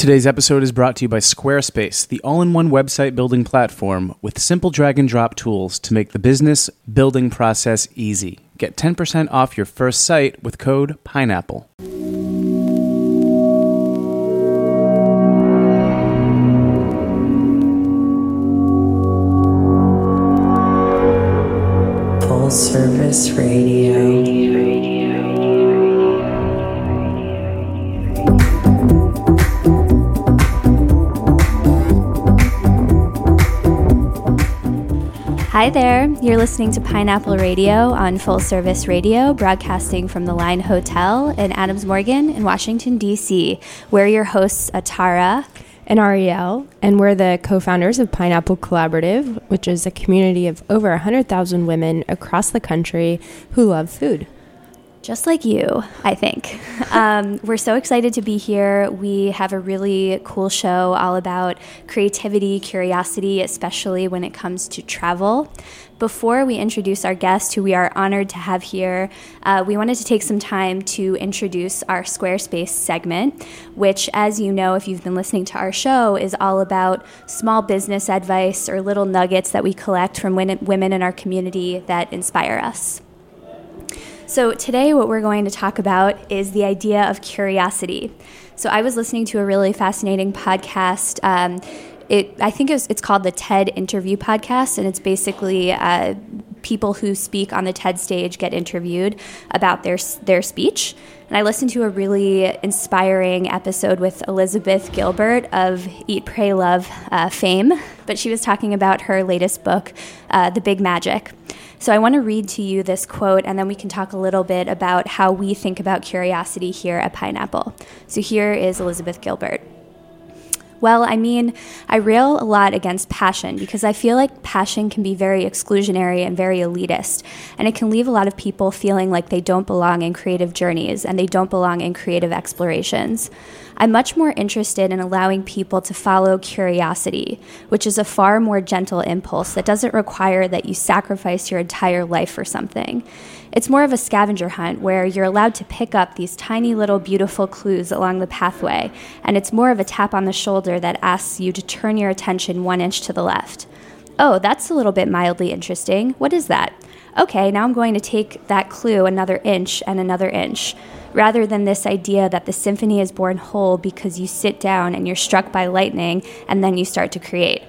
Today's episode is brought to you by Squarespace, the all in one website building platform with simple drag and drop tools to make the business building process easy. Get 10% off your first site with code PINEAPPLE. Full Service Radio. Hi there. You're listening to Pineapple Radio on Full Service Radio, broadcasting from the Line Hotel in Adams Morgan in Washington, D.C. We're your hosts, Atara. and Ariel, and we're the co founders of Pineapple Collaborative, which is a community of over 100,000 women across the country who love food. Just like you, I think. Um, we're so excited to be here. We have a really cool show all about creativity, curiosity, especially when it comes to travel. Before we introduce our guest, who we are honored to have here, uh, we wanted to take some time to introduce our Squarespace segment, which, as you know, if you've been listening to our show, is all about small business advice or little nuggets that we collect from women in our community that inspire us. So, today, what we're going to talk about is the idea of curiosity. So, I was listening to a really fascinating podcast. Um, it, I think it was, it's called the TED Interview Podcast, and it's basically uh, people who speak on the TED stage get interviewed about their their speech. And I listened to a really inspiring episode with Elizabeth Gilbert of Eat, Pray, Love uh, fame, but she was talking about her latest book, uh, The Big Magic. So I want to read to you this quote, and then we can talk a little bit about how we think about curiosity here at Pineapple. So here is Elizabeth Gilbert. Well, I mean, I rail a lot against passion because I feel like passion can be very exclusionary and very elitist, and it can leave a lot of people feeling like they don't belong in creative journeys and they don't belong in creative explorations. I'm much more interested in allowing people to follow curiosity, which is a far more gentle impulse that doesn't require that you sacrifice your entire life for something. It's more of a scavenger hunt where you're allowed to pick up these tiny little beautiful clues along the pathway, and it's more of a tap on the shoulder that asks you to turn your attention one inch to the left. Oh, that's a little bit mildly interesting. What is that? Okay, now I'm going to take that clue another inch and another inch rather than this idea that the symphony is born whole because you sit down and you're struck by lightning and then you start to create.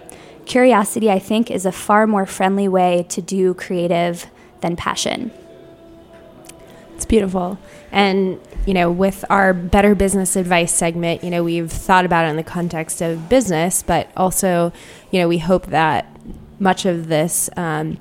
Curiosity, I think, is a far more friendly way to do creative than passion. Beautiful. And, you know, with our better business advice segment, you know, we've thought about it in the context of business, but also, you know, we hope that much of this um,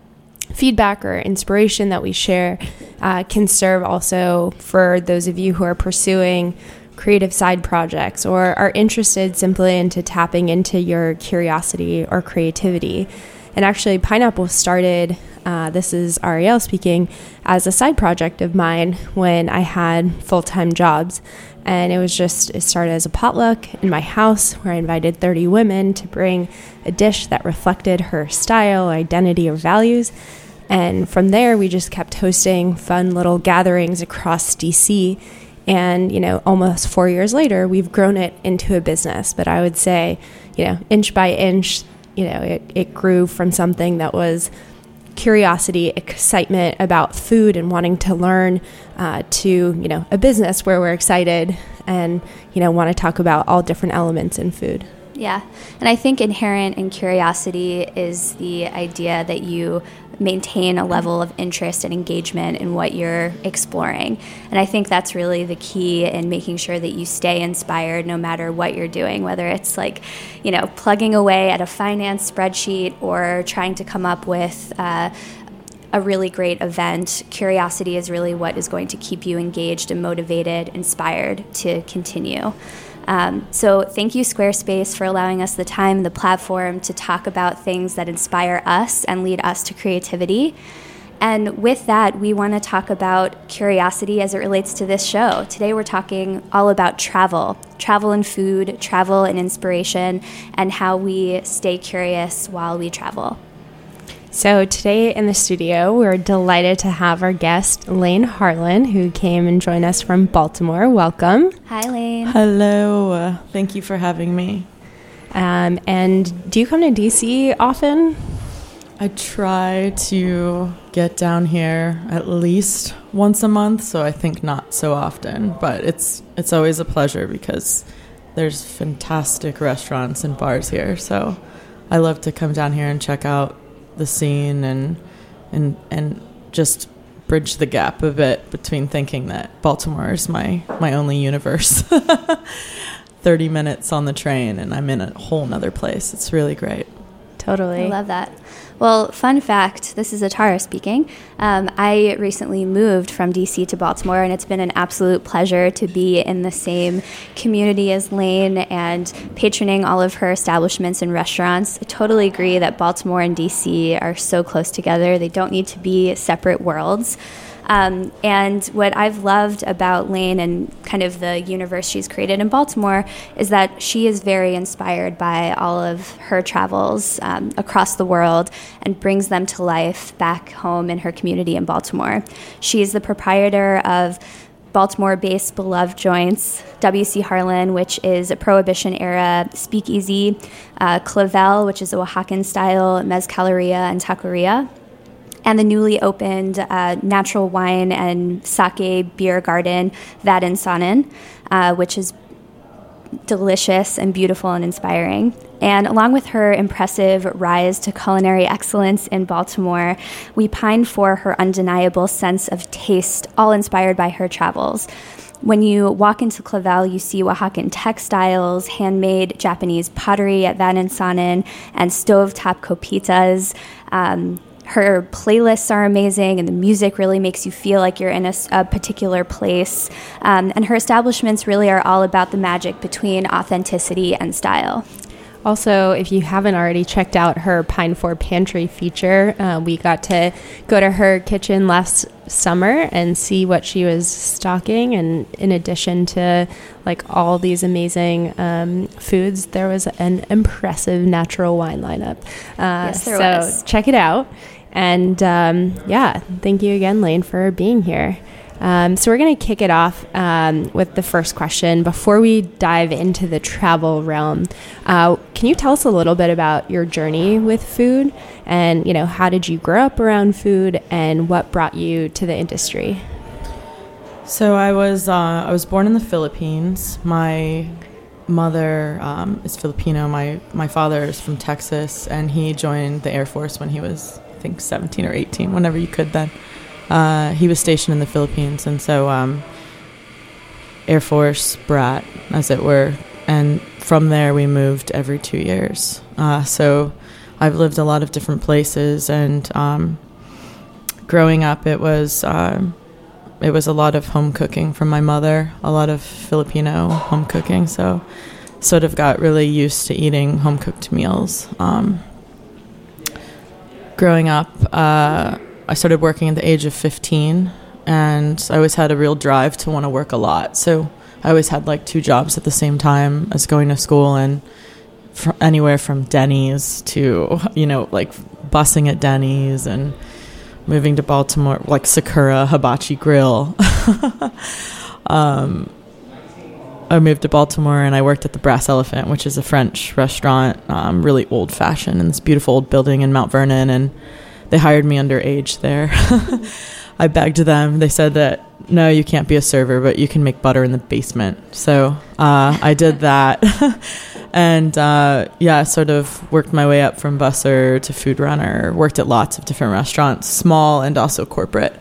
feedback or inspiration that we share uh, can serve also for those of you who are pursuing creative side projects or are interested simply into tapping into your curiosity or creativity. And actually, Pineapple started, uh, this is Ariel speaking, as a side project of mine when I had full time jobs. And it was just, it started as a potluck in my house where I invited 30 women to bring a dish that reflected her style, identity, or values. And from there, we just kept hosting fun little gatherings across DC. And, you know, almost four years later, we've grown it into a business. But I would say, you know, inch by inch, you know, it, it grew from something that was curiosity, excitement about food and wanting to learn uh, to, you know, a business where we're excited and, you know, want to talk about all different elements in food. Yeah. And I think inherent in curiosity is the idea that you maintain a level of interest and engagement in what you're exploring. And I think that's really the key in making sure that you stay inspired no matter what you're doing, whether it's like, you know, plugging away at a finance spreadsheet or trying to come up with, uh, a really great event. Curiosity is really what is going to keep you engaged and motivated, inspired to continue. Um, so, thank you, Squarespace, for allowing us the time, the platform to talk about things that inspire us and lead us to creativity. And with that, we want to talk about curiosity as it relates to this show. Today, we're talking all about travel travel and food, travel and inspiration, and how we stay curious while we travel. So, today in the studio, we're delighted to have our guest, Lane Harlan, who came and joined us from Baltimore. Welcome. Hi, Lane. Hello. Uh, thank you for having me. Um, and do you come to DC often? I try to get down here at least once a month, so I think not so often, but it's it's always a pleasure because there's fantastic restaurants and bars here. So I love to come down here and check out the scene and and and just bridge the gap a bit between thinking that Baltimore is my my only universe. 30 minutes on the train and I'm in a whole nother place. It's really great. Totally. I love that. Well, fun fact this is Atara speaking. Um, I recently moved from DC to Baltimore, and it's been an absolute pleasure to be in the same community as Lane and patroning all of her establishments and restaurants. I totally agree that Baltimore and DC are so close together, they don't need to be separate worlds. Um, and what I've loved about Lane and kind of the universe she's created in Baltimore is that she is very inspired by all of her travels um, across the world and brings them to life back home in her community in Baltimore. She is the proprietor of Baltimore based beloved joints, WC Harlan, which is a Prohibition era speakeasy, uh, Clavel, which is a Oaxacan style mezcaleria and taqueria, and the newly opened uh, natural wine and sake beer garden, and Sonnen, uh, which is delicious and beautiful and inspiring. And along with her impressive rise to culinary excellence in Baltimore, we pine for her undeniable sense of taste, all inspired by her travels. When you walk into Clavel, you see Oaxacan textiles, handmade Japanese pottery at Faddensonnen, and stovetop copitas. Um, her playlists are amazing, and the music really makes you feel like you're in a, a particular place. Um, and her establishments really are all about the magic between authenticity and style. Also, if you haven't already checked out her Pine Four Pantry feature, uh, we got to go to her kitchen last summer and see what she was stocking. And in addition to like all these amazing um, foods, there was an impressive natural wine lineup. Uh, yes, there so was. check it out. And um, yeah, thank you again, Lane, for being here. Um, so we're going to kick it off um, with the first question. Before we dive into the travel realm, uh, can you tell us a little bit about your journey with food, and you know how did you grow up around food, and what brought you to the industry? So I was uh, I was born in the Philippines. My mother um, is Filipino. My my father is from Texas, and he joined the Air Force when he was think 17 or 18, whenever you could then. Uh, he was stationed in the Philippines, and so um, Air Force brat, as it were. And from there, we moved every two years. Uh, so I've lived a lot of different places, and um, growing up, it was um it was a lot of home cooking from my mother, a lot of Filipino home cooking. So sort of got really used to eating home cooked meals. Um, growing up, uh, I started working at the age of 15, and I always had a real drive to want to work a lot. So I always had like two jobs at the same time as going to school, and fr- anywhere from Denny's to, you know, like busing at Denny's and moving to Baltimore, like Sakura Hibachi Grill. um, I moved to Baltimore and I worked at the Brass Elephant, which is a French restaurant, um, really old fashioned in this beautiful old building in Mount Vernon. And they hired me underage there. I begged them. They said that no, you can't be a server, but you can make butter in the basement. So uh, I did that. and uh, yeah, sort of worked my way up from busser to food runner, worked at lots of different restaurants, small and also corporate.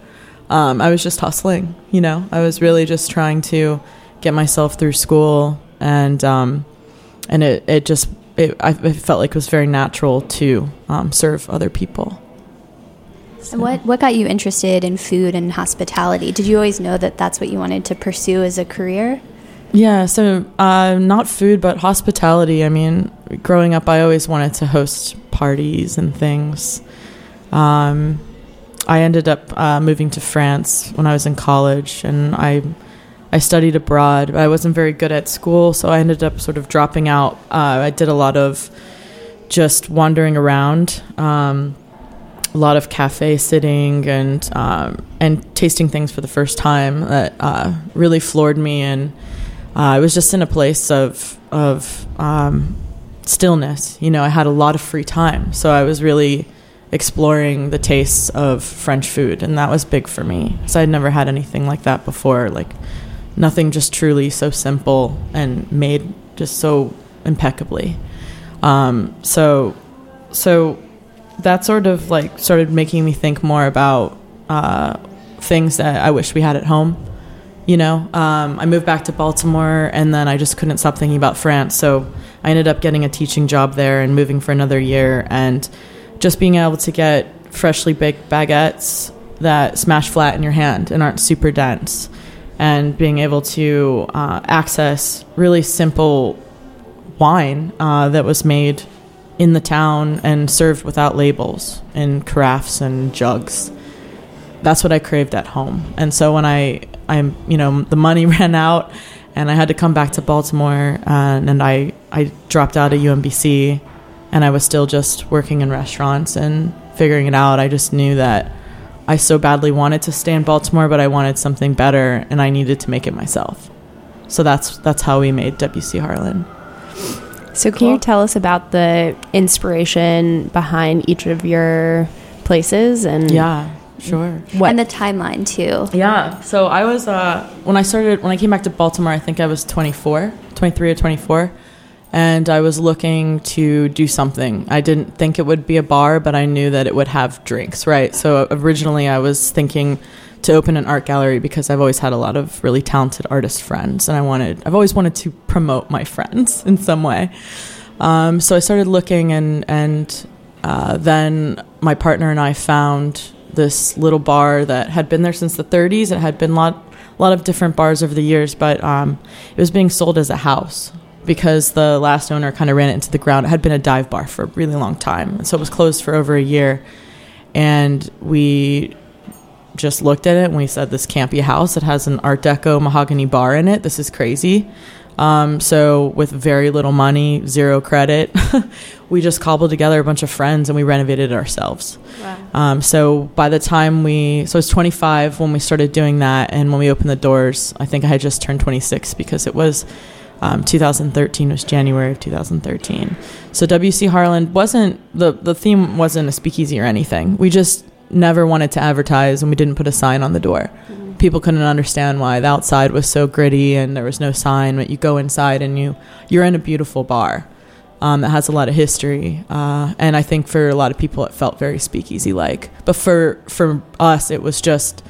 Um, I was just hustling, you know, I was really just trying to get myself through school and um, and it, it just it, I, it felt like it was very natural to um, serve other people. And what, what got you interested in food and hospitality? Did you always know that that's what you wanted to pursue as a career? Yeah, so uh, not food, but hospitality. I mean, growing up, I always wanted to host parties and things. Um, I ended up uh, moving to France when I was in college, and I I studied abroad. I wasn't very good at school, so I ended up sort of dropping out. Uh, I did a lot of just wandering around. Um, a lot of cafe sitting and um, and tasting things for the first time that uh, really floored me. And uh, I was just in a place of of um, stillness. You know, I had a lot of free time, so I was really exploring the tastes of French food, and that was big for me. So I'd never had anything like that before. Like nothing just truly so simple and made just so impeccably. Um, so, so that sort of like started making me think more about uh, things that I wish we had at home. You know, um, I moved back to Baltimore, and then I just couldn't stop thinking about France. So I ended up getting a teaching job there and moving for another year, and just being able to get freshly baked baguettes that smash flat in your hand and aren't super dense, and being able to uh, access really simple wine uh, that was made in the town and served without labels in carafes and jugs. That's what I craved at home. And so when I, I, you know, the money ran out, and I had to come back to Baltimore, and, and I, I dropped out of UMBC, and I was still just working in restaurants and figuring it out. I just knew that I so badly wanted to stay in Baltimore, but I wanted something better, and I needed to make it myself. So that's that's how we made WC Harlan. So, can you tell us about the inspiration behind each of your places and Yeah, sure. what? And the timeline too. Yeah. So I was uh, when I started when I came back to Baltimore, I think I was 24, 23 or 24, and I was looking to do something. I didn't think it would be a bar, but I knew that it would have drinks, right? So originally I was thinking to open an art gallery because I've always had a lot of really talented artist friends, and I wanted I've always wanted to promote my friends in some way. Um, so I started looking, and and uh, then my partner and I found this little bar that had been there since the 30s. It had been a lot, lot of different bars over the years, but um, it was being sold as a house because the last owner kind of ran it into the ground. It had been a dive bar for a really long time, and so it was closed for over a year. And we just looked at it and we said, "This can't be a house. It has an Art Deco mahogany bar in it. This is crazy." Um, so with very little money, zero credit, we just cobbled together a bunch of friends and we renovated it ourselves. Um, so by the time we, so I was 25 when we started doing that, and when we opened the doors, I think I had just turned 26 because it was um, 2013 was January of 2013. So WC Harlan wasn't the the theme wasn't a speakeasy or anything. We just never wanted to advertise, and we didn't put a sign on the door. People couldn't understand why the outside was so gritty and there was no sign. But you go inside and you you're in a beautiful bar um, that has a lot of history, uh, and I think for a lot of people it felt very speakeasy like. But for for us, it was just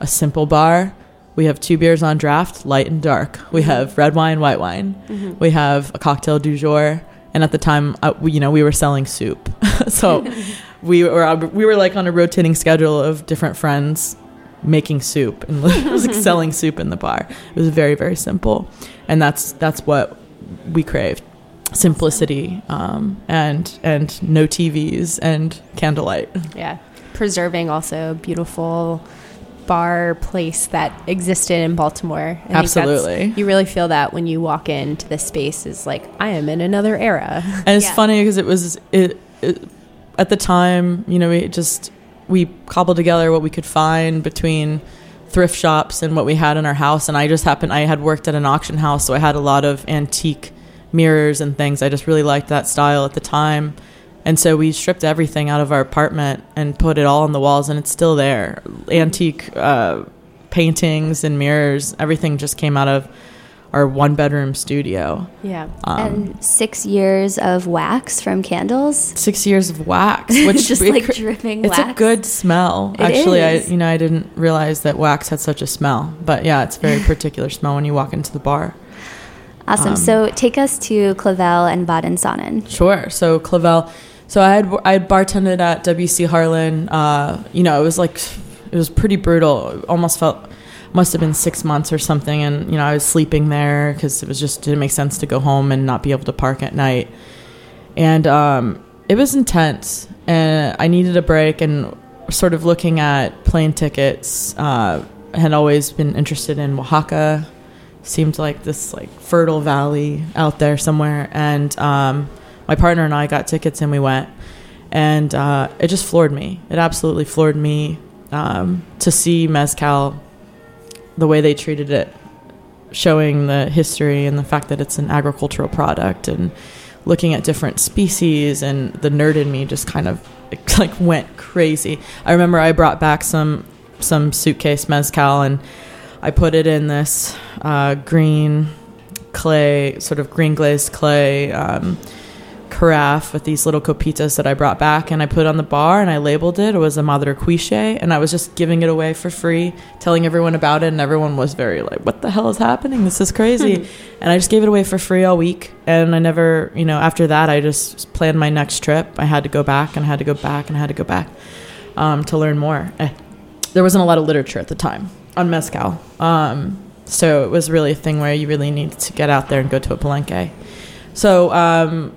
a simple bar. We have two beers on draft, light and dark. We have red wine, white wine. We have a cocktail du jour, and at the time, uh, we, you know, we were selling soup, so we were we were like on a rotating schedule of different friends making soup and like selling soup in the bar. It was very very simple, and that's that's what we craved simplicity um, and and no TVs and candlelight. yeah, preserving also beautiful bar place that existed in Baltimore. I Absolutely. you really feel that when you walk into this space is like I am in another era. And it's Yeah. funny because it was it, it at the time, you know, we just we cobbled together what we could find between thrift shops and what we had in our house and I just happened I had worked at an auction house so I had a lot of antique mirrors and things. I just really liked that style at the time. And so we stripped everything out of our apartment and put it all on the walls and it's still there. Antique uh, paintings and mirrors, everything just came out of our one bedroom studio. Yeah. Um, and six years of wax from candles. six years of wax, which Just, like, cr- dripping It's a good smell. It Actually, is. I you know I didn't realize that wax had such a smell, but yeah, it's a very particular smell when you walk into the bar. Awesome. Um, so take us to Clavel and Faddensonnen. Sure. So Clavel. So I had I had bartended at WC Harlan. Uh, you know, it was like it was pretty brutal. Almost felt must have been six months or something. And you know, I was sleeping there because it was just didn't make sense to go home and not be able to park at night. And um, it was intense, and I needed a break. And sort of looking at plane tickets, uh, had always been interested in Oaxaca. Seemed like this like fertile valley out there somewhere, and um, my partner and I got tickets and we went. and uh, it just floored me. It absolutely floored me um, to see mezcal the way they treated it, showing the history and the fact that it's an agricultural product and looking at different species and the nerd in me just kind of like went crazy. I remember I brought back some some suitcase mezcal and I put it in this uh, green clay, sort of green glazed clay um, carafe with these little copitas that I brought back, and I put on the bar and I labeled it. It was a Madre Cuishe, and I was just giving it away for free, telling everyone about it, and everyone was very like, "What the hell is happening? This is crazy!" and I just gave it away for free all week, and I never, you know, after that, I just planned my next trip. I had to go back, and I had to go back, and I had to go back um, to learn more. Eh. There wasn't a lot of literature at the time on mezcal. Um, so it was really a thing where you really needed to get out there and go to a palenque. So, um,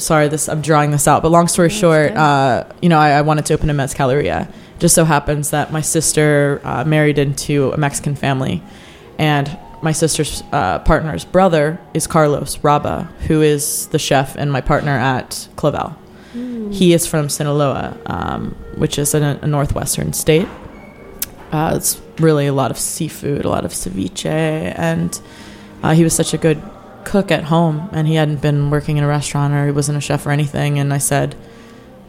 sorry, this I'm drawing this out, but long story short, uh, you know, I, I wanted to open a mezcaleria. Just so happens that my sister uh, married into a Mexican family, and my sister's uh, partner's brother is Carlos Raba, who is the chef and my partner at Clavel. He is from Sinaloa, um, which is in a, a northwestern state. Uh, it's really a lot of seafood, a lot of ceviche, and uh, he was such a good cook at home, and he hadn't been working in a restaurant or he wasn't a chef or anything. And I said,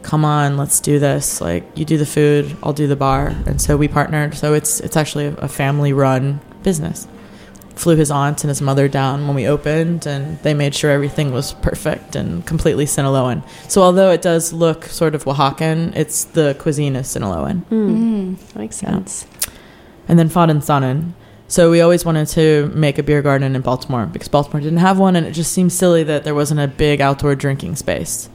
"Come on, let's do this. Like, you do the food, I'll do the bar." And so we partnered. So it's it's actually a, a family-run business. Flew his aunt and his mother down when we opened, and they made sure everything was perfect and completely Sinaloan. So although it does look sort of Oaxacan, it's the cuisine is Sinaloan Mm. Makes Yeah. sense. and then Faddensonnen. So we always wanted to make a beer garden in Baltimore because Baltimore didn't have one, and it just seemed silly that there wasn't a big outdoor drinking space.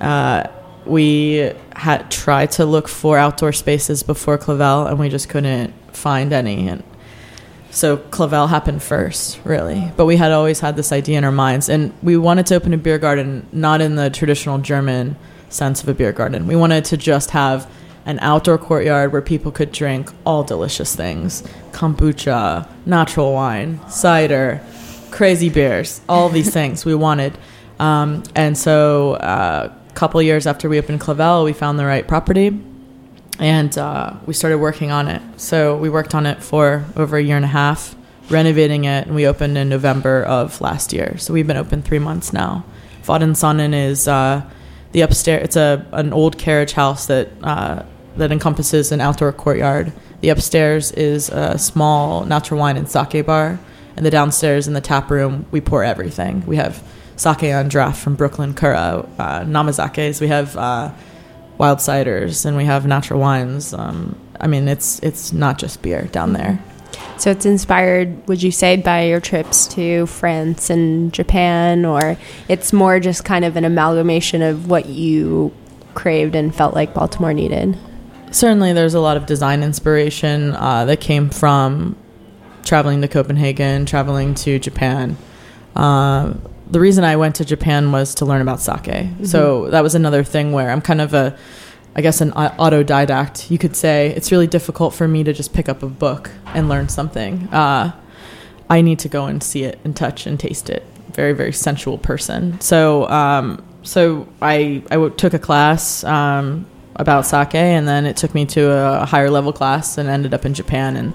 Uh, we had tried to look for outdoor spaces before Clavel, and we just couldn't find any. And so Clavel happened first, really. But we had always had this idea in our minds, and we wanted to open a beer garden not in the traditional German sense of a beer garden. We wanted to just have an outdoor courtyard where people could drink all delicious things kombucha, natural wine, cider, crazy beers, all these things we wanted. Um, and so uh, a couple years after we opened Clavel, we found the right property and uh, we started working on it. So we worked on it for over a year and a half, renovating it, and we opened in November of last year. So we've been open three months now. Faddensonnen is uh, the upstairs. It's a an old carriage house that uh, that encompasses an outdoor courtyard. The upstairs is a small natural wine and sake bar, and the downstairs in the tap room we pour everything. We have sake on draft from Brooklyn Kura, uh, namazakes. We have uh, wild ciders and we have natural wines. Um, I mean, it's it's not just beer down there. So it's inspired, would you say, by your trips to France and Japan, or it's more just kind of an amalgamation of what you craved and felt like Baltimore needed? Certainly, there's a lot of design inspiration uh, that came from traveling to Copenhagen, traveling to Japan. Uh, the reason I went to Japan was to learn about sake. So that was another thing where I'm kind of a, I guess, an autodidact. You could say it's really difficult for me to just pick up a book and learn something. Uh, I need to go and see it and touch and taste it. Very, very sensual person. So, um, so I I w- took a class um, about sake, and then it took me to a higher level class, and ended up in Japan, and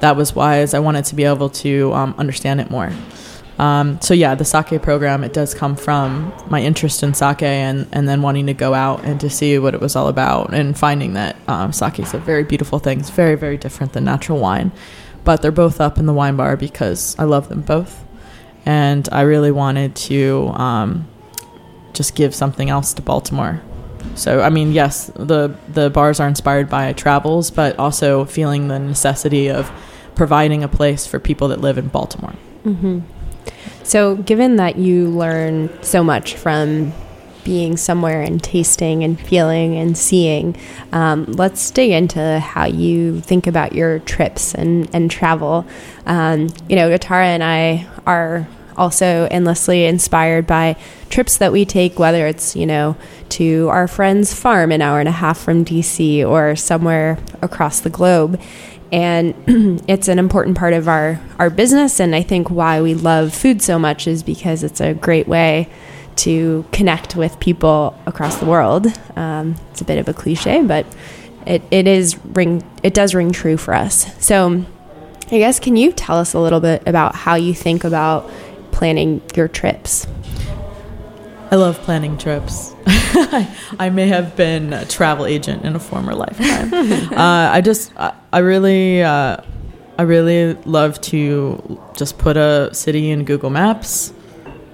that was wise. I wanted to be able to um, understand it more. Um, so yeah, the sake program it does come from my interest in sake and and then wanting to go out and to see what it was all about and finding that um, sake is a very beautiful thing. It's very very different than natural wine, but they're both up in the wine bar because I love them both, and I really wanted to um, just give something else to Baltimore. So I mean, yes, the the bars are inspired by travels, but also feeling the necessity of providing a place for people that live in Baltimore. Mm-hmm. So, given that you learn so much from being somewhere and tasting and feeling and seeing, um, let's dig into how you think about your trips and, and travel. Um, you know, Atara and I are also endlessly inspired by trips that we take, whether it's, you know, to our friend's farm an hour and a half from DC or somewhere across the globe and it's an important part of our our business and i think why we love food so much is because it's a great way to connect with people across the world. Um, it's a bit of a cliche, but it, it is ring it does ring true for us. So I guess can you tell us a little bit about how you think about planning your trips? I love planning trips. I may have been a travel agent in a former lifetime. uh, I just, I, I really, uh, I really love to just put a city in Google Maps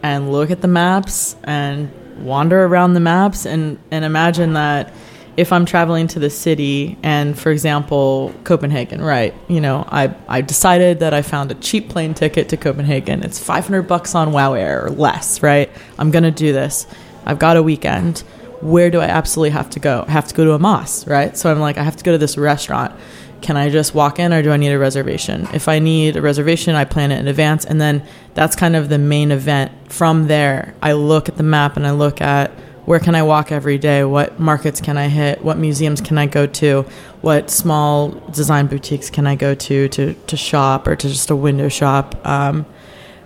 and look at the maps and wander around the maps and, and imagine that if I'm traveling to the city and, for example, Copenhagen, right? You know, I, I decided that I found a cheap plane ticket to Copenhagen. It's 500 bucks on WoW Air or less, right? I'm going to do this. I've got a weekend. Where do I absolutely have to go? I have to go to Amass, right? So I'm like, I have to go to this restaurant. Can I just walk in or do I need a reservation? If I need a reservation, I plan it in advance. And then that's kind of the main event. From there, I look at the map and I look at where can I walk every day? What markets can I hit? What museums can I go to? What small design boutiques can I go to to, to shop or to just a window shop? Um,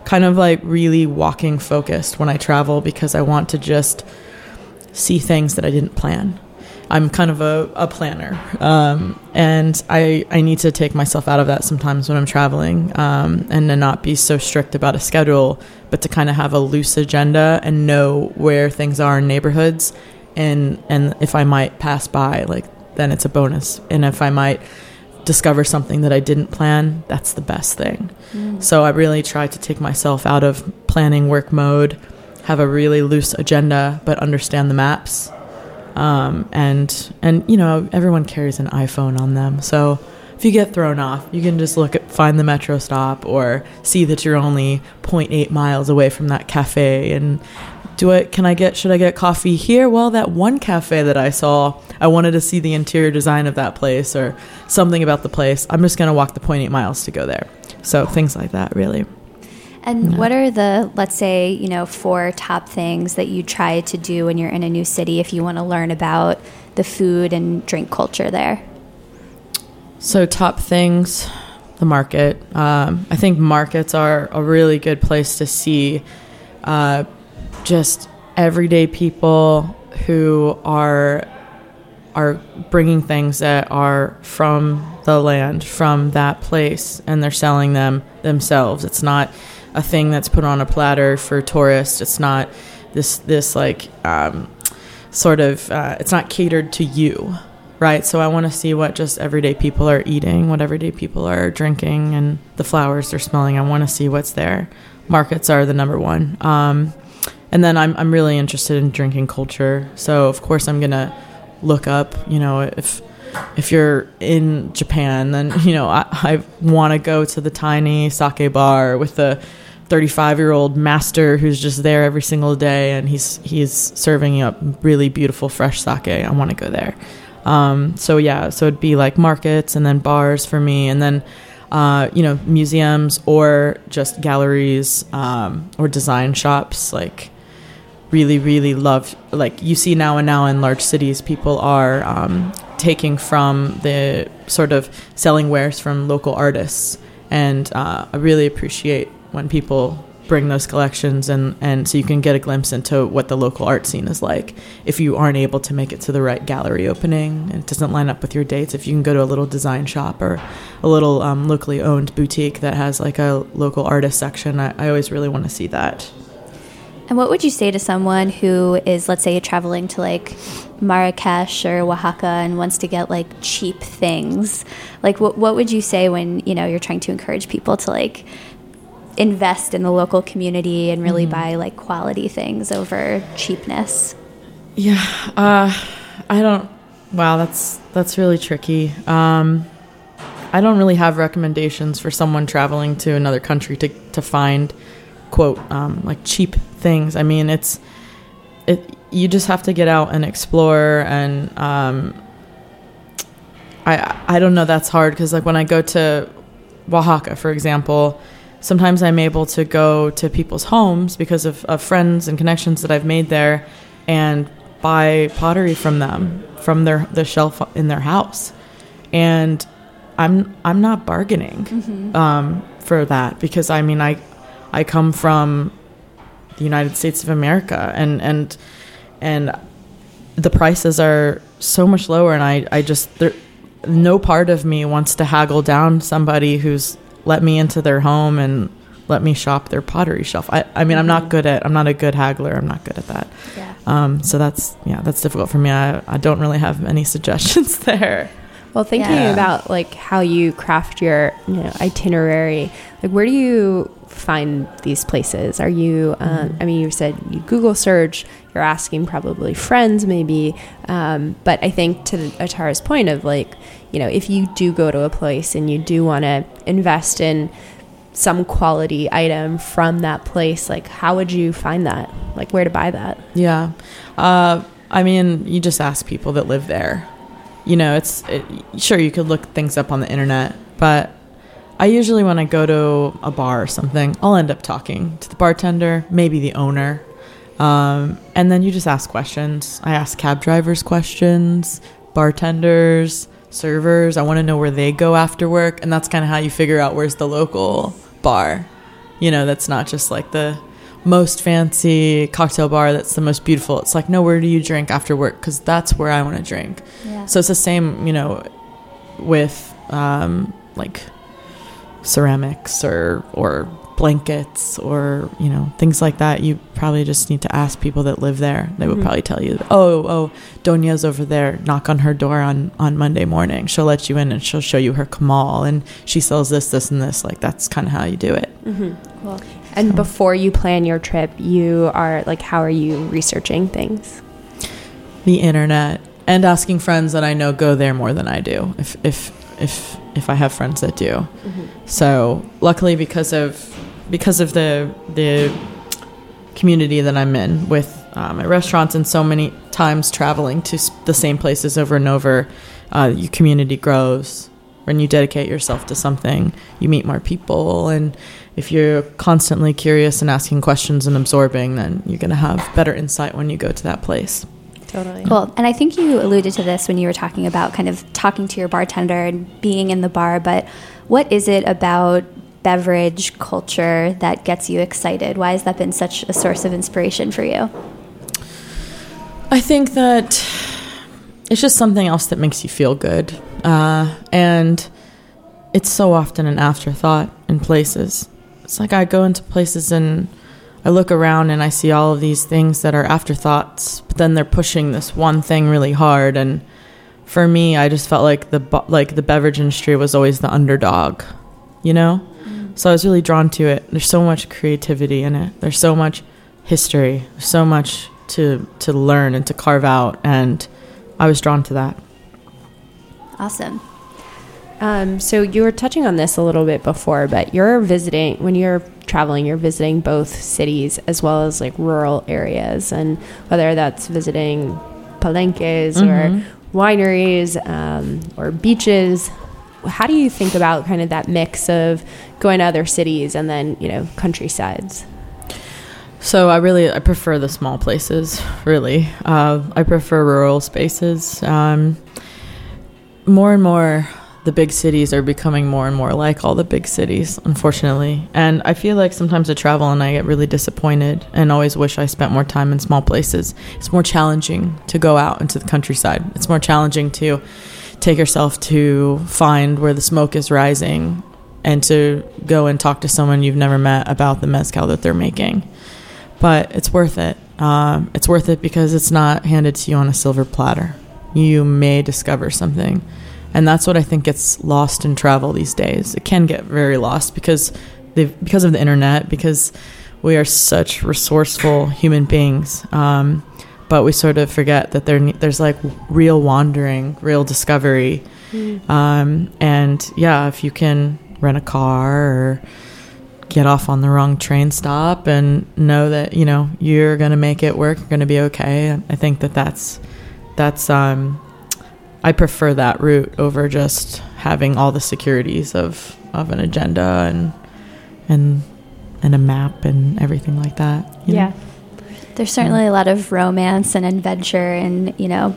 kind of like really walking focused when I travel because I want to just see things that I didn't plan. I'm kind of a, a planner, um, and I I need to take myself out of that sometimes when I'm traveling, um, and to not be so strict about a schedule, but to kind of have a loose agenda and know where things are in neighborhoods, and and if I might pass by, like then it's a bonus, and if I might discover something that I didn't plan, that's the best thing. Mm. So I really try to take myself out of planning work mode, have a really loose agenda, but understand the maps um, and and you know everyone carries an iPhone on them, so if you get thrown off, you can just look at find the metro stop or see that you're only 0.8 miles away from that cafe and do it can I get should I get coffee here? Well, that one cafe that I saw, I wanted to see the interior design of that place or something about the place. I'm just going to walk the 0.8 miles to go there. So things like that really. And what are the, let's say, you know, four top things that you try to do when you're in a new city if you want to learn about the food and drink culture there? So, top things, the market. Um, I think markets are a really good place to see uh, just everyday people who are are bringing things that are from the land, from that place, and they're selling them themselves. It's not a thing that's put on a platter for tourists. It's not this this like um, sort of uh, it's not catered to you, right? So I want to see what just everyday people are eating, what everyday people are drinking, and the flowers they're smelling. I want to see what's there. Markets are the number one. Um, and then I'm I'm really interested in drinking culture. So of course I'm gonna look up. You know if if you're in Japan, then you know I, I want to go to the tiny sake bar with the 35 year old master who's just there every single day and he's he's serving up really beautiful fresh sake. I want to go there. Um, so yeah, so it'd be like markets and then bars for me, and then uh, you know museums or just galleries um, or design shops. Like really, really love like you see now and now in large cities, people are um, taking from the sort of selling wares from local artists, and uh, I really appreciate when people bring those collections and, and so you can get a glimpse into what the local art scene is like if you aren't able to make it to the right gallery opening. And it doesn't line up with your dates. If you can go to a little design shop or a little um, locally owned boutique that has like a local artist section I, I always really want to see that. And what would you say to someone who is let's say traveling to like marrakesh or oaxaca and wants to get like cheap things? Like what, what would you say when you know you're trying to encourage people to like invest in the local community and really mm-hmm. buy like quality things over cheapness? Yeah, uh, I don't. Wow, that's that's really tricky. Um, I don't really have recommendations for someone traveling to another country to to find quote um, like cheap things. I mean, it's it. You just have to get out and explore and. Um, I I don't know. That's hard because like when I go to Oaxaca, for example, sometimes I'm able to go to people's homes because of, of friends and connections that I've made there and buy pottery from them from their the shelf in their house. And I'm I'm not bargaining mm-hmm. um, for that because I mean I I come from the the United States of America, and and and the prices are so much lower, and I I just there, no part of me wants to haggle down somebody who's let me into their home and let me shop their pottery shelf. I, I mean, I'm not good at, I'm not a good haggler. I'm not good at that. Yeah. Um, so that's, yeah, that's difficult for me. I, I don't really have any suggestions there. Well, thinking Yeah. about like how you craft your you know itinerary, like where do you find these places? Are you? Um, I mean, you said you Google search. You're asking probably friends, maybe. Um, but I think to Atara's point of like, you know, if you do go to a place and you do want to invest in some quality item from that place, like how would you find that? Like where to buy that? Yeah. Uh, I mean, you just ask people that live there. You know, it's it, sure you could look things up on the internet, but I usually when I go to a bar or something, I'll end up talking to the bartender, maybe the owner. Um, and then you just ask questions. I ask cab drivers questions, bartenders, servers. I want to know where they go after work, and that's kind of how you figure out where's the local bar. You know, that's not just like the most fancy cocktail bar that's the most beautiful. It's like, no, where do you drink after work? Because that's where I want to drink. Yeah. So it's the same, you know, with um, like ceramics or or blankets or you know things like that. You probably just need to ask people that live there. They would Mhm. probably tell you, oh, oh, donia's over there. Knock on her door on on Monday morning. She'll let you in and she'll show you her comal and she sells this, this, and this. Like that's kind of how you do it. Cool. And So- before you plan your trip, you are like, how are you researching things? the internet and asking friends that I know go there more than I do. If if if if I have friends that do. So luckily because of because of the the community that I'm in with uh, my restaurants and so many times traveling to the same places over and over, uh, your community grows. When you dedicate yourself to something, you meet more people, and if you're constantly curious and asking questions and absorbing, then you're going to have better insight when you go to that place. Totally. Cool. And I think you alluded to this when you were talking about kind of talking to your bartender and being in the bar, but what is it about beverage culture that gets you excited? Why has that been such a source of inspiration for you? I think that it's just something else that makes you feel good. Uh, and it's so often an afterthought in places. It's like I go into places and I look around and I see all of these things that are afterthoughts, but then they're pushing this one thing really hard. And for me, I just felt like the like the beverage industry was always the underdog, you know. Mm. So I was really drawn to it. There's so much creativity in it. There's so much history. There's so much to to learn and to carve out, and I was drawn to that. Awesome. Um, so you were touching on this a little bit before, but you're visiting when you're traveling, you're visiting both cities as well as like rural areas, and whether that's visiting palenques Mhm. or wineries um, or beaches. How do you think about kind of that mix of going to other cities and then you know countrysides? So I really I prefer the small places. Really, uh, I prefer rural spaces. Um, more and more, the big cities are becoming more and more like all the big cities, unfortunately. And I feel like sometimes I travel and I get really disappointed, and always wish I spent more time in small places. It's more challenging to go out into the countryside. It's more challenging to take yourself to find where the smoke is rising and to go and talk to someone you've never met about the mezcal that they're making but it's worth it. Um, it's worth it because it's not handed to you on a silver platter. You may discover something, and that's what I think gets lost in travel these days. It can get very lost because because of the internet, because we are such resourceful human beings. Um, but we sort of forget that there there's like real wandering, real discovery, um, and yeah, if you can rent a car or get off on the wrong train stop and know that you know you're going to make it work you're going to be okay i think that that's that's um i prefer that route over just having all the securities of of an agenda and and and a map and everything like that you know? There's certainly a lot of romance and adventure and, you know,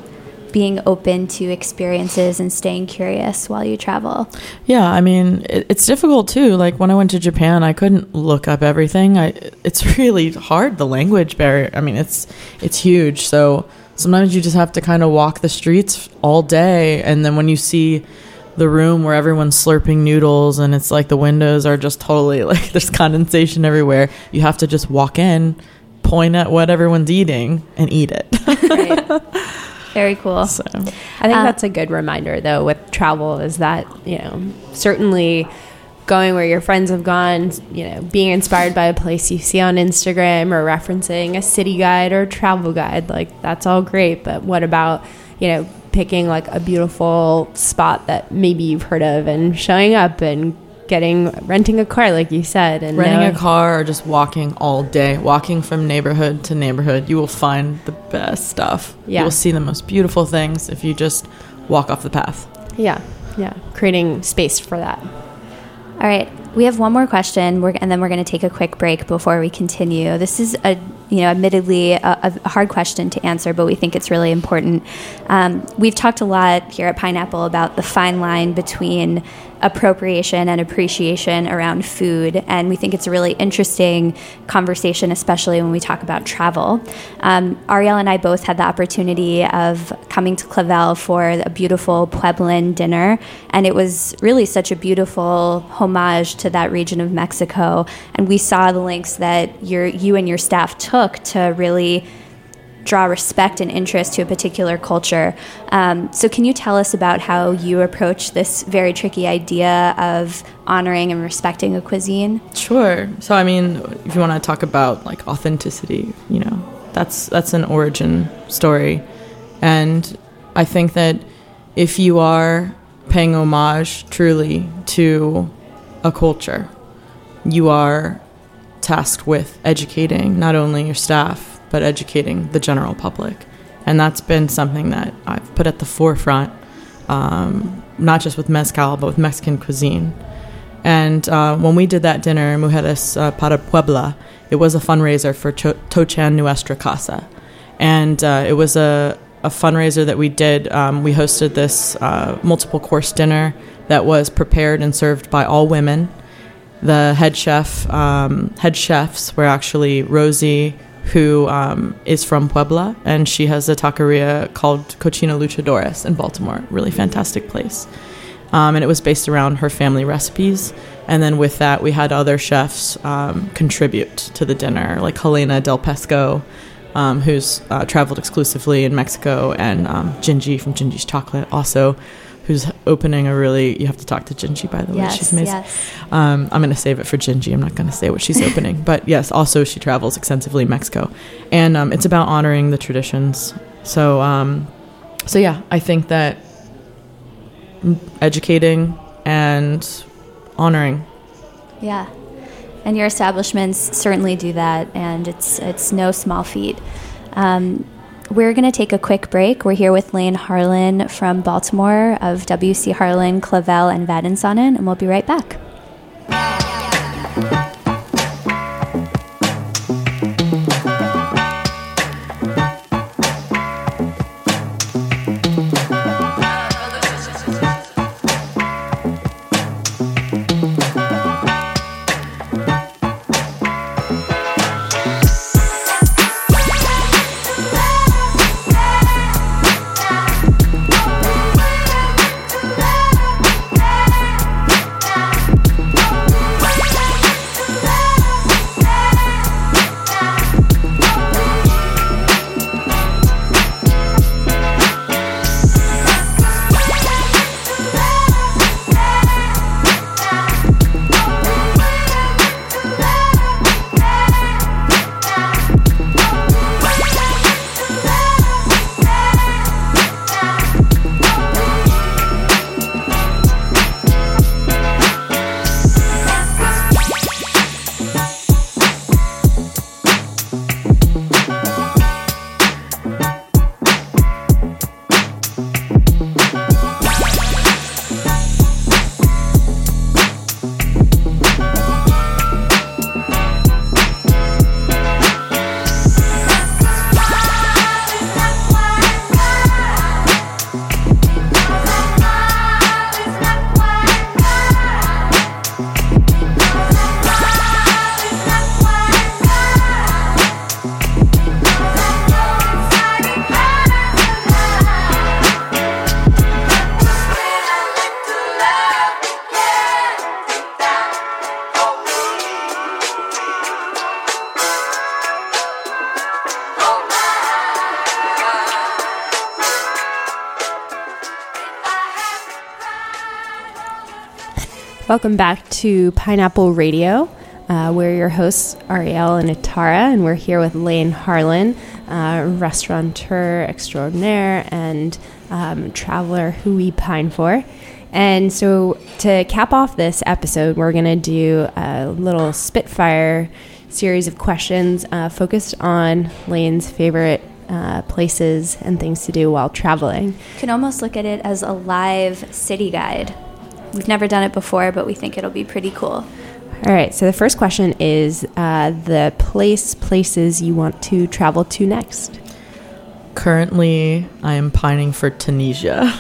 being open to experiences and staying curious while you travel. Yeah, I mean, it, it's difficult too. Like when I went to Japan, I couldn't look up everything. I it's really hard the language barrier. I mean, it's it's huge. So sometimes you just have to kind of walk the streets all day and then when you see the room where everyone's slurping noodles and it's like the windows are just totally like there's condensation everywhere, you have to just walk in, point at what everyone's eating and eat it. Right. Very cool. so, I think Uh, that's a good reminder, though, with travel is that, you know, certainly going where your friends have gone, you know, being inspired by a place you see on Instagram or referencing a city guide or a travel guide, like that's all great. But what about, you know, picking like a beautiful spot that maybe you've heard of and showing up and getting, renting a car, like you said, and renting a car or just walking all day, walking from neighborhood to neighborhood, you will find the best stuff. Yeah. You will see the most beautiful things if you just walk off the path. Yeah. Yeah. Creating space for that. All right, we have one more question, and then we're going to take a quick break before we continue. This is a, you know, admittedly a, a hard question to answer, but we think it's really important. Um, we've talked a lot here at Pineapple about the fine line between appropriation and appreciation around food, and we think it's a really interesting conversation, especially when we talk about travel. Um, Ariel and I both had the opportunity of coming to Clavel for a beautiful Pueblan dinner, and it was really such a beautiful homage to that region of Mexico. And we saw the links that your you and your staff took to really draw respect and interest to a particular culture. Um, so, can you tell us about how you approach this very tricky idea of honoring and respecting a cuisine? Sure. So I mean, if you want to talk about like authenticity, you know, that's that's an origin story. And I think that if you are paying homage truly to a culture, you are tasked with educating not only your staff but educating the general public. And that's been something that I've put at the forefront, um, not just with mezcal, but with Mexican cuisine. And uh, when we did that dinner, Mujeres uh, para Puebla, it was a fundraiser for Cho- Tochan Nuestra Casa. And uh, it was a, a fundraiser that we did. Um, we hosted this uh, multiple course dinner that was prepared and served by all women. The head chef, um, head chefs were actually Rosie, who um, is from Puebla, and she has a taqueria called Cocina Luchadoras in Baltimore. Really fantastic place. Um, and it was based around her family recipes. And then with that, we had other chefs um, contribute to the dinner, like Helena Del Pesco, um, who's uh, traveled exclusively in Mexico, and um, Gingy from Gingy's Chocolate, also, who's opening a really. You have to talk to Gingy, by the way. She's amazing. yes. Um, I'm going to save it for Gingy. I'm not going to say what she's opening. But yes, also she travels extensively Mexico. And um, it's about honoring the traditions. So, um, so yeah, I think that educating and honoring. Yeah. And your establishments certainly do that, and it's it's no small feat. Um, we're going to take a quick break. We're here with Lane Harlan from Baltimore of WC Harlan, Clavel, and Faddensonnen, and we'll be right back. Welcome back to Pineapple Radio. Uh, we're your hosts, Ariel and Atara, and we're here with Lane Harlan, uh, restaurateur extraordinaire and um, traveler who we pine for. And so, to cap off this episode, we're going to do a little Spitfire series of questions uh, focused on Lane's favorite uh, places and things to do while traveling. You can almost look at it as a live city guide. We've never done it before, but we think it'll be pretty cool. All right, so the first question is uh, the place, places you want to travel to next. Currently, I am pining for Tunisia.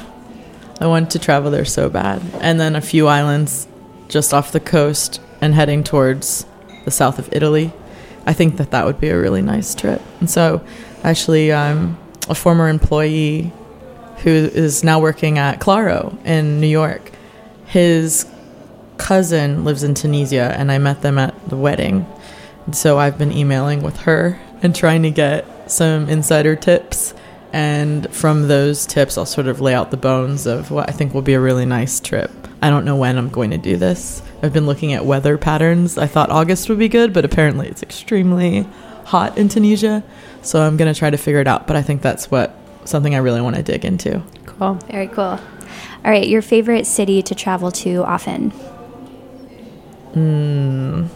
I want to travel there so bad. And then a few islands just off the coast and heading towards the south of Italy. I think that that would be a really nice trip. And so, actually, I'm a former employee who is now working at Claro in New York. His cousin lives in Tunisia, and I met them at the wedding. And so I've been emailing with her and trying to get some insider tips. And from those tips, I'll sort of lay out the bones of what I think will be a really nice trip. I don't know when I'm going to do this. I've been looking at weather patterns. I thought August would be good, but apparently it's extremely hot in Tunisia. So I'm going to try to figure it out. But I think that's what something I really want to dig into. Cool. Very cool. All right, your favorite city to travel to often? Mm.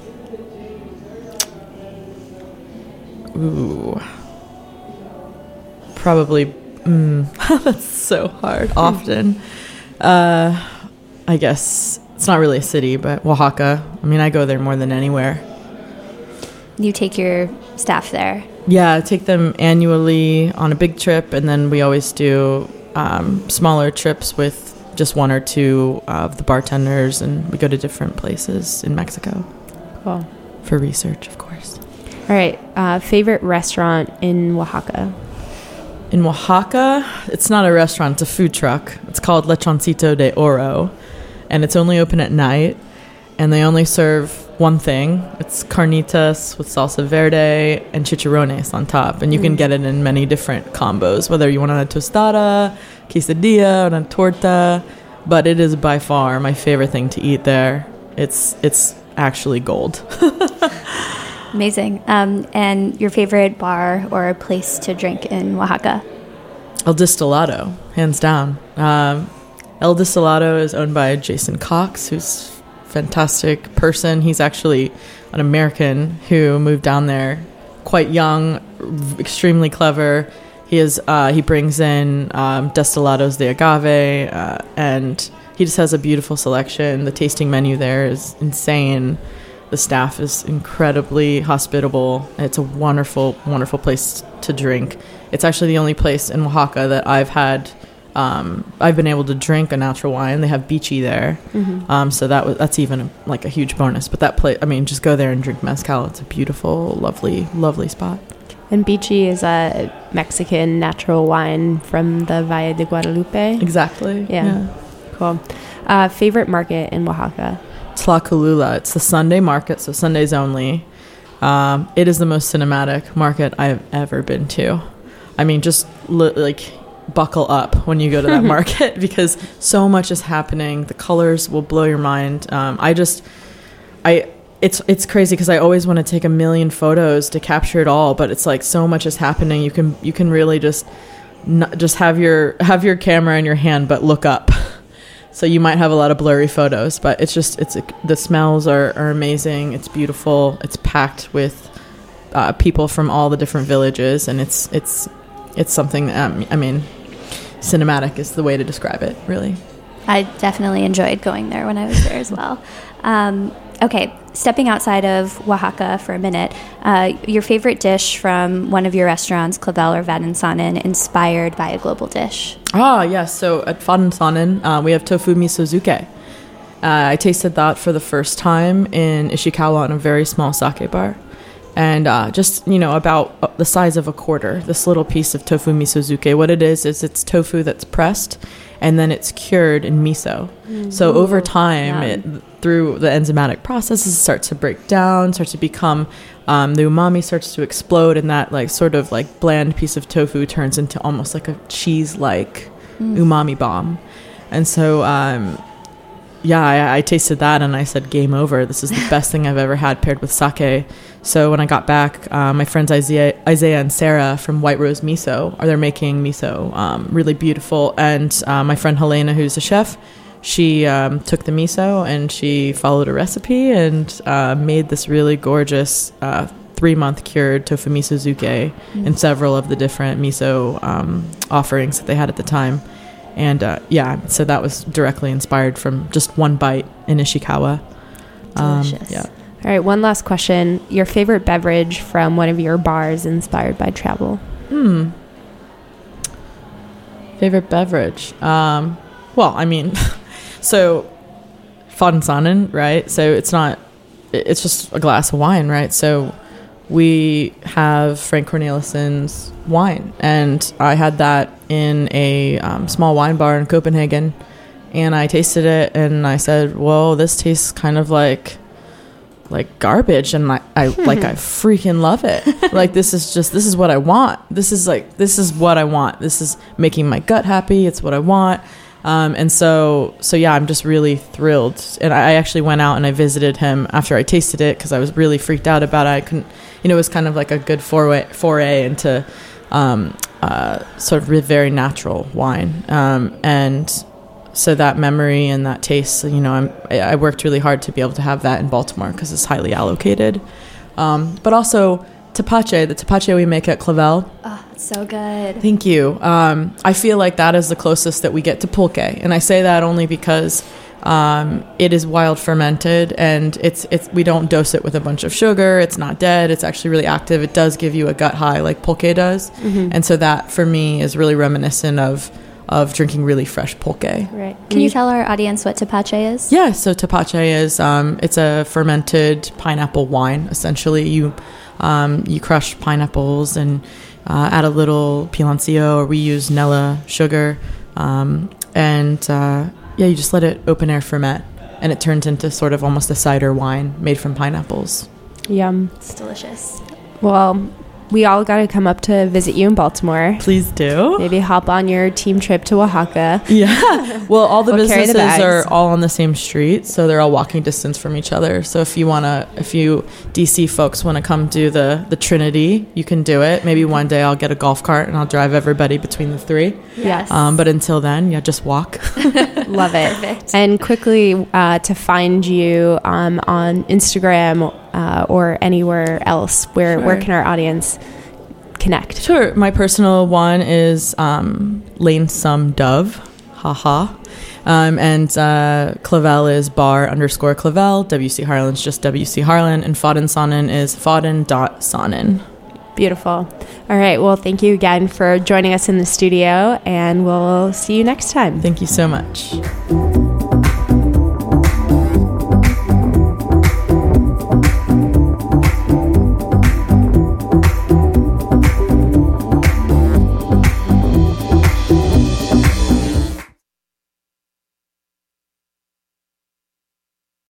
Ooh. Probably. Mm, that's so hard. Often. Uh, I guess it's not really a city, but Oaxaca. I mean, I go there more than anywhere. You take your staff there. Yeah, I take them annually on a big trip, and then we always do um, smaller trips with just one or two of the bartenders, and we go to different places in Mexico Cool. for research, of course. All right, uh, favorite restaurant in Oaxaca? In Oaxaca, it's not a restaurant, it's a food truck. It's called Lechoncito de Oro, and it's only open at night, and they only serve one thing. It's carnitas with salsa verde and chicharrones on top, and you can get it in many different combos, whether you want it on a tostada, quesadilla, or on a torta. But it is by far my favorite thing to eat there. It's it's actually gold. Amazing. Um, and your favorite bar or place to drink in Oaxaca? El Destilado, hands down. Um, El Destilado is owned by Jason Cox, who's fantastic person. He's actually an American who moved down there quite young, extremely clever. He is uh, he brings in um, destilados de agave, uh, and he just has a beautiful selection. The tasting menu there is insane. The staff is incredibly hospitable. It's a wonderful, wonderful place to drink. It's actually the only place in Oaxaca that I've had. Um, I've been able to drink a natural wine. They have Bichi there, um, so that was that's even like a huge bonus. But that place, I mean, just go there and drink mezcal. It's a beautiful, lovely, lovely spot. And Bichi is a Mexican natural wine from the Valle de Guadalupe. Exactly. Yeah. Cool. Uh, favorite market in Oaxaca? Tlacolula. It's the Sunday market, so Sundays only. Um, it is the most cinematic market I've ever been to. I mean, just li- like buckle up when you go to that market because so much is happening. The colors will blow your mind. Um, I just, I. It's it's crazy because I always want to take a million photos to capture it all, but it's like so much is happening. You can you can really just not, just have your have your camera in your hand, but look up. So you might have a lot of blurry photos, but it's just it's the smells are, are amazing. It's beautiful. It's packed with uh, people from all the different villages, and it's it's it's something. That, um, I mean, cinematic is the way to describe it. Really. I definitely enjoyed going there when I was there as well. Um, okay, stepping outside of Oaxaca for a minute, uh, your favorite dish from one of your restaurants, Clavel or Faddensonnen, inspired by a global dish? Ah, yes. So at Faddensonnen, uh, we have tofu misozuke. Uh, I tasted that for the first time in Ishikawa in a very small sake bar. And uh, just, you know, about uh, the size of a quarter, this little piece of tofu misozuke. What it is, is it's tofu that's pressed and then it's cured in miso. So over time, it, through the enzymatic processes, it starts to break down, starts to become, um, the umami starts to explode, and that like sort of like bland piece of tofu turns into almost like a cheese-like umami bomb. And so um, yeah, I, I tasted that and I said, game over. This is the best thing I've ever had paired with sake. So when I got back, uh, my friends Isaiah, Isaiah and Sarah from White Rose Miso are they're making miso um, really beautiful. And uh, my friend Helena, who's a chef, she um, took the miso and she followed a recipe and uh, made this really gorgeous uh, three month cured tofu miso zuke in several of the different miso um, offerings that they had at the time. And uh, yeah, so that was directly inspired from just one bite in Ishikawa. Um, yeah. All right, one last question. Your favorite beverage from one of your bars inspired by travel? Hmm. Favorite beverage? Um, well, I mean, so Faddensonnen, right? So it's not, it's just a glass of wine, right? So we have Frank Cornelissen's wine, and I had that in a um, small wine bar in Copenhagen, and I tasted it, and I said, "Whoa, this tastes kind of like." like garbage and I, I like I freaking love it. like this is just this is what I want. This is like this is what I want. This is making my gut happy. It's what I want. Um, and so so yeah, I'm just really thrilled. And I, I actually went out and I visited him after I tasted it because I was really freaked out about it. I couldn't, you know, it was kind of like a good foray foray into um, uh, sort of very natural wine. Um, and so that memory and that taste you know I'm, I I worked really hard to be able to have that in Baltimore because it's highly allocated um, but also tapache the tapache we make at Clavel Oh, it's so good. thank you um, I feel like that is the closest that we get to pulque and I say that only because um, it is wild fermented and it's it's we don't dose it with a bunch of sugar it's not dead it's actually really active it does give you a gut high like pulque does and so that for me is really reminiscent of of drinking really fresh pulque Right. Can you tell our audience what tapache is? yeah, so tapache is um, it's a fermented pineapple wine. Essentially, you um, you crush pineapples and uh, add a little piloncillo, or we use Nella sugar, um, and uh, yeah, you just let it open air ferment, and it turns into sort of almost a cider wine made from pineapples. Yum. It's delicious. Well, we all got to come up to visit you in Baltimore. Please do. Maybe hop on your team trip to Oaxaca. Yeah. Well, all the We'll carry the businesses are all on the same street, so they're all walking distance from each other. So if you wanna, if you DC folks want to come do the the Trinity, you can do it. Maybe one day I'll get a golf cart and I'll drive everybody between the three. Yes. Um, but until then, yeah, just walk. Love it. Perfect. And quickly uh, to find you um, on Instagram uh, or anywhere else, where where can our audience connect? Sure. My personal one is um, Dove, haha. Um, and uh, Clavel is bar underscore Clavel. WC Harlan's just WC Harlan. And Faddensonnen is Fadden.Sonnen. Beautiful. All right. Well, thank you again for joining us in the studio, and we'll see you next time. Thank you so much.